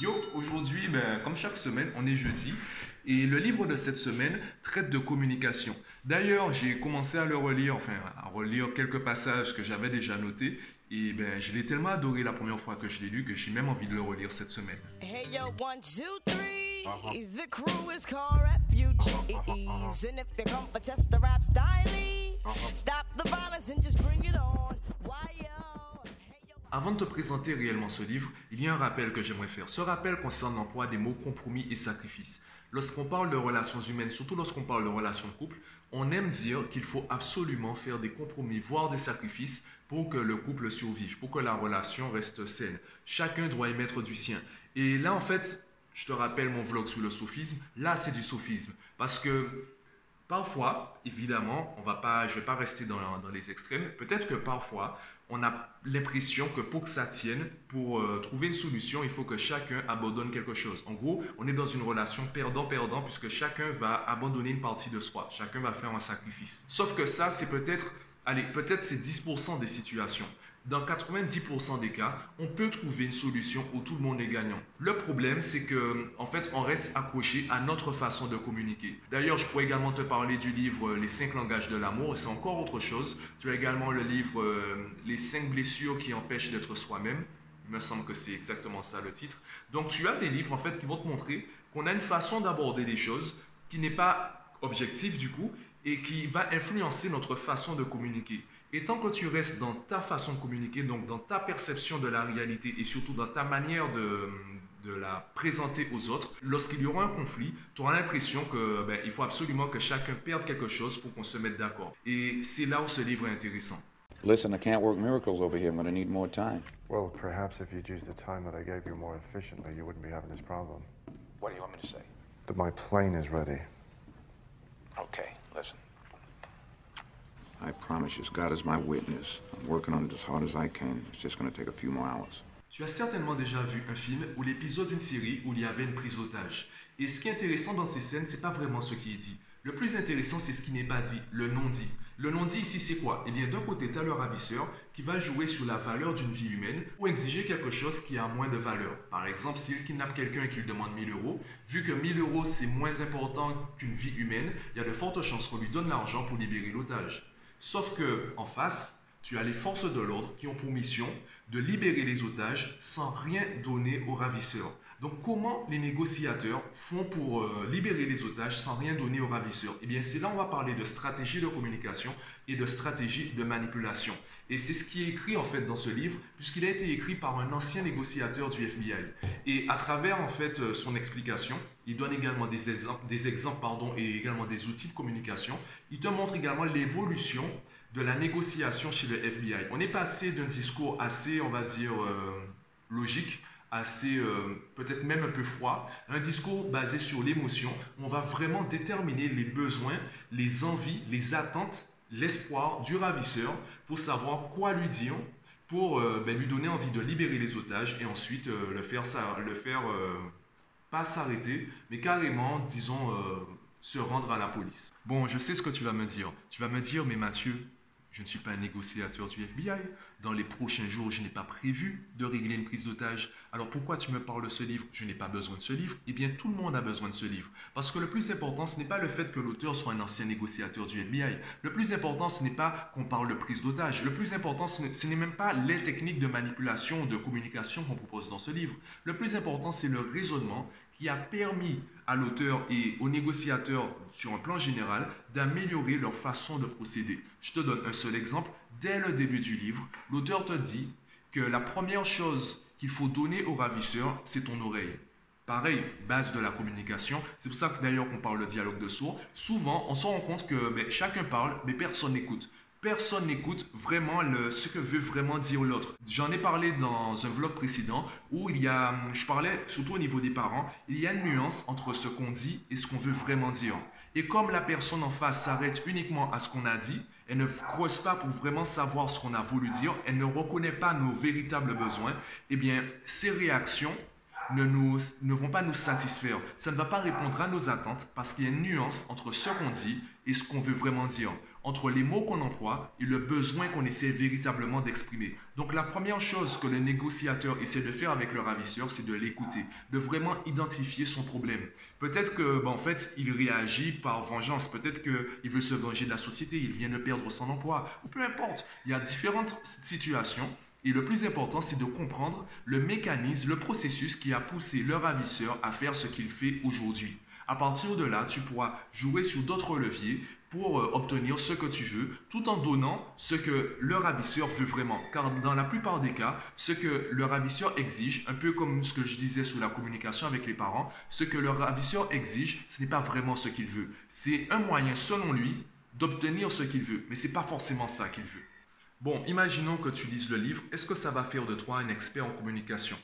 Yo, aujourd'hui, ben, comme chaque semaine, on est jeudi et le livre de cette semaine traite de communication. D'ailleurs, j'ai commencé à le relire, enfin à relire quelques passages que j'avais déjà notés et ben, je l'ai tellement adoré la première fois que je l'ai lu que j'ai même envie de le relire cette semaine. Hey yo, one, two, three. The crew is called refugees. And if you come for test the rap style, stop the violence and just bring it on. Avant de te présenter réellement ce livre, il y a un rappel que j'aimerais faire. Ce rappel concerne l'emploi des mots compromis et sacrifice. Lorsqu'on parle de relations humaines, surtout lorsqu'on parle de relations de couple, on aime dire qu'il faut absolument faire des compromis, voire des sacrifices pour que le couple survive, pour que la relation reste saine. Chacun doit y mettre du sien. Et là, en fait, je te rappelle mon vlog sur le sophisme. Là, c'est du sophisme. Parce que Parfois, évidemment, on va pas, je ne vais pas rester dans les extrêmes. Peut-être que parfois, on a l'impression que pour que ça tienne, pour euh, trouver une solution, il faut que chacun abandonne quelque chose. En gros, on est dans une relation perdant-perdant puisque chacun va abandonner une partie de soi. Chacun va faire un sacrifice. Sauf que ça, c'est peut-être, allez, peut-être c'est 10% des situations. Dans 90% des cas, on peut trouver une solution où tout le monde est gagnant. Le problème, c'est que, en fait, on reste accroché à notre façon de communiquer. D'ailleurs, je pourrais également te parler du livre Les 5 langages de l'amour, c'est encore autre chose. Tu as également le livre euh, Les 5 blessures qui empêchent d'être soi-même. Il me semble que c'est exactement ça le titre. Donc, tu as des livres, en fait, qui vont te montrer qu'on a une façon d'aborder les choses qui n'est pas objective, du coup, et qui va influencer notre façon de communiquer. Et tant que tu restes dans ta façon de communiquer, donc dans ta perception de la réalité et surtout dans ta manière de, de la présenter aux autres, lorsqu'il y aura un conflit, tu auras l'impression que ben, il faut absolument que chacun perde quelque chose pour qu'on se mette d'accord. Et c'est là où ce livre est intéressant. Listen, I can't work miracles over here. I'm going to need more time. Well, perhaps if you'd use the time that I gave you more efficiently, you wouldn't be having this problem. What do you want me to say? That my plane is ready. Okay. I promise you, God is my witness. I'm working on it as hard as I can. It's just going to take a few more hours. Tu as certainement déjà vu un film ou l'épisode d'une série où il y avait une prise d'otage. Et ce qui est intéressant dans ces scènes, c'est pas vraiment ce qui est dit. Le plus intéressant, c'est ce qui n'est pas dit, le non-dit. Le non-dit ici, c'est quoi? Eh bien, d'un côté, tu as le ravisseur qui va jouer sur la valeur d'une vie humaine ou exiger quelque chose qui a moins de valeur. Par exemple, s'il kidnappe quelqu'un et qu'il demande 1000 euros, vu que 1000 euros, c'est moins important qu'une vie humaine, il y a de fortes chances qu'on lui donne l'argent pour libérer l'otage. Sauf que, en face, tu as les forces de l'ordre qui ont pour mission de libérer les otages sans rien donner aux ravisseurs. Donc comment les négociateurs font pour euh, libérer les otages sans rien donner aux ravisseurs? Eh bien c'est là on va parler de stratégie de communication et de stratégie de manipulation. Et c'est ce qui est écrit en fait dans ce livre puisqu'il a été écrit par un ancien négociateur du FBI. Et à travers en fait euh, son explication, il donne également des exemples, des exemples pardon, et également des outils de communication. Il te montre également l'évolution de la négociation chez le FBI. On est passé d'un discours assez, on va dire, euh, logique, assez euh, peut-être même un peu froid, un discours basé sur l'émotion. On va vraiment déterminer les besoins, les envies, les attentes, l'espoir du ravisseur pour savoir quoi lui dire, pour euh, ben, lui donner envie de libérer les otages et ensuite euh, le faire, le faire pas s'arrêter, mais carrément, disons, se rendre à la police. Bon, je sais ce que tu vas me dire. Tu vas me dire, mais Mathieu, je ne suis pas un négociateur du FBI. Dans les prochains jours, je n'ai pas prévu de régler une prise d'otage. Alors pourquoi tu me parles de ce livre? Je n'ai pas besoin de ce livre. Eh bien, tout le monde a besoin de ce livre. Parce que le plus important, ce n'est pas le fait que l'auteur soit un ancien négociateur du FBI. Le plus important, ce n'est pas qu'on parle de prise d'otage. Le plus important, ce n'est- même pas les techniques de manipulation de communication qu'on propose dans ce livre. Le plus important, c'est le raisonnement qui a permis à l'auteur et aux négociateurs, sur un plan général, d'améliorer leur façon de procéder. Je te donne un seul exemple. Dès le début du livre, l'auteur te dit que la première chose qu'il faut donner au ravisseur, c'est ton oreille. Pareil, base de la communication. C'est pour ça que d'ailleurs qu'on parle de dialogue de sourds. Souvent, on se rend compte que chacun parle, mais personne n'écoute. Personne n'écoute vraiment ce que veut vraiment dire l'autre. J'en ai parlé dans un vlog précédent où il y a, je parlais surtout au niveau des parents, il y a une nuance entre ce qu'on dit et ce qu'on veut vraiment dire. Et comme la personne en face s'arrête uniquement à ce qu'on a dit, elle ne creuse pas pour vraiment savoir ce qu'on a voulu dire, elle ne reconnaît pas nos véritables besoins, eh bien, ces réactions ne, ne vont pas nous satisfaire. Ça ne va pas répondre à nos attentes parce qu'il y a une nuance entre ce qu'on dit et ce qu'on veut vraiment dire. Entre les mots qu'on emploie et le besoin qu'on essaie véritablement d'exprimer. Donc la première chose que le négociateur essaie de faire avec le ravisseur, c'est de l'écouter, de vraiment identifier son problème. Peut-être que, ben, en fait, il réagit par vengeance, peut-être qu'il veut se venger de la société, il vient de perdre son emploi, ou peu importe. Il y a différentes situations et le plus important, c'est de comprendre le mécanisme, le processus qui a poussé le ravisseur à faire ce qu'il fait aujourd'hui. À partir de là, tu pourras jouer sur d'autres leviers pour euh, obtenir ce que tu veux, tout en donnant ce que le ravisseur veut vraiment. Car dans la plupart des cas, ce que le ravisseur exige, un peu comme ce que je disais sur la communication avec les parents, ce que le ravisseur exige, ce n'est pas vraiment ce qu'il veut. C'est un moyen, selon lui, d'obtenir ce qu'il veut, mais ce n'est pas forcément ça qu'il veut. Bon, imaginons que tu lises le livre, est-ce que ça va faire de toi un expert en communication?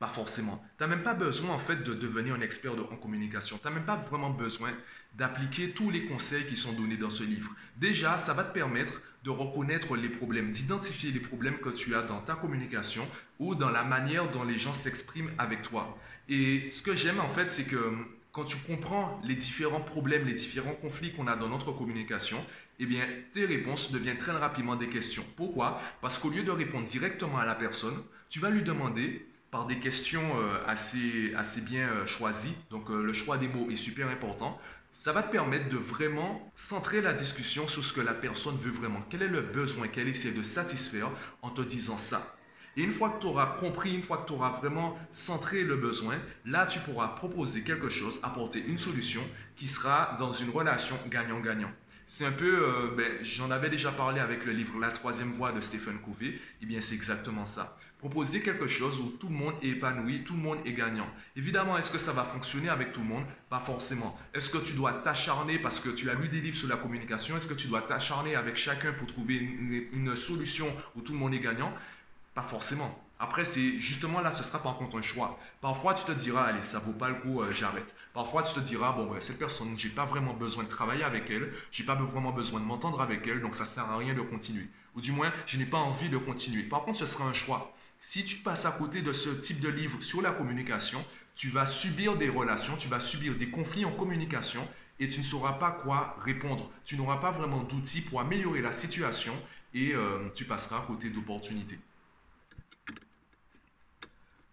Pas forcément. Tu n'as même pas besoin en fait de devenir un expert en communication. Tu n'as même pas vraiment besoin d'appliquer tous les conseils qui sont donnés dans ce livre. Déjà, ça va te permettre de reconnaître les problèmes, d'identifier les problèmes que tu as dans ta communication ou dans la manière dont les gens s'expriment avec toi. Et ce que j'aime en fait, c'est que quand tu comprends les différents problèmes, les différents conflits qu'on a dans notre communication, eh bien, tes réponses deviennent très rapidement des questions. Pourquoi? Parce qu'au lieu de répondre directement à la personne, tu vas lui demander par des questions euh, assez, assez bien euh, choisies, donc euh, le choix des mots est super important, ça va te permettre de vraiment centrer la discussion sur ce que la personne veut vraiment. Quel est le besoin? Qu'elle essaie de satisfaire en te disant ça? Et une fois que tu auras compris, une fois que tu auras vraiment centré le besoin, là, tu pourras proposer quelque chose, apporter une solution qui sera dans une relation gagnant-gagnant. C'est un peu, euh, ben, j'en avais déjà parlé avec le livre La troisième voie de Stephen Covey, eh bien c'est exactement ça. Proposer quelque chose où tout le monde est épanoui, tout le monde est gagnant. Évidemment, est-ce que ça va fonctionner avec tout le monde? Pas forcément. Est-ce que tu dois t'acharner parce que tu as lu des livres sur la communication? Est-ce que tu dois t'acharner avec chacun pour trouver une solution où tout le monde est gagnant? Pas forcément. Après, c'est justement là, ce sera par contre un choix. Parfois, tu te diras, allez, ça vaut pas le coup, euh, j'arrête. Parfois, tu te diras, bon, ben, cette personne, j'ai pas vraiment besoin de travailler avec elle, j'ai pas vraiment besoin de m'entendre avec elle, donc ça sert à rien de continuer. Ou du moins, je n'ai pas envie de continuer. Par contre, ce sera un choix. Si tu passes à côté de ce type de livre sur la communication, tu vas subir des relations, tu vas subir des conflits en communication et tu ne sauras pas quoi répondre. Tu n'auras pas vraiment d'outils pour améliorer la situation et euh, tu passeras à côté d'opportunités.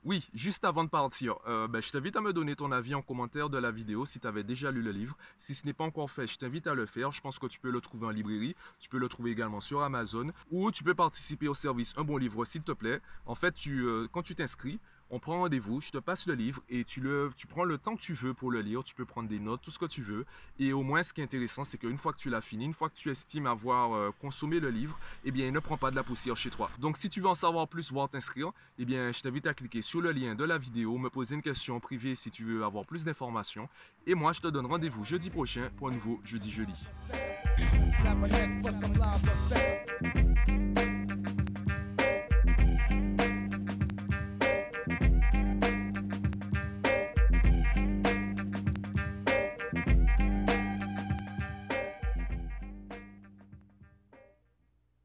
Oui, juste avant de partir, euh, ben, je t'invite à me donner ton avis en commentaire de la vidéo si tu avais déjà lu le livre. Si ce n'est pas encore fait, je t'invite à le faire. Je pense que tu peux le trouver en librairie. Tu peux le trouver également sur Amazon. Ou tu peux participer au service Un bon livre s'il te plaît. En fait, euh, quand tu t'inscris, on prend rendez-vous, je te passe le livre et tu, le, tu prends le temps que tu veux pour le lire, tu peux prendre des notes, tout ce que tu veux. Et au moins, ce qui est intéressant, c'est qu'une fois que tu l'as fini, une fois que tu estimes avoir euh, consommé le livre, eh bien, il ne prend pas de la poussière chez toi. Donc, si tu veux en savoir plus, voire t'inscrire, eh bien, je t'invite à cliquer sur le lien de la vidéo, me poser une question privée si tu veux avoir plus d'informations. Et moi, je te donne rendez-vous jeudi prochain pour un nouveau Jeudi Jeudi.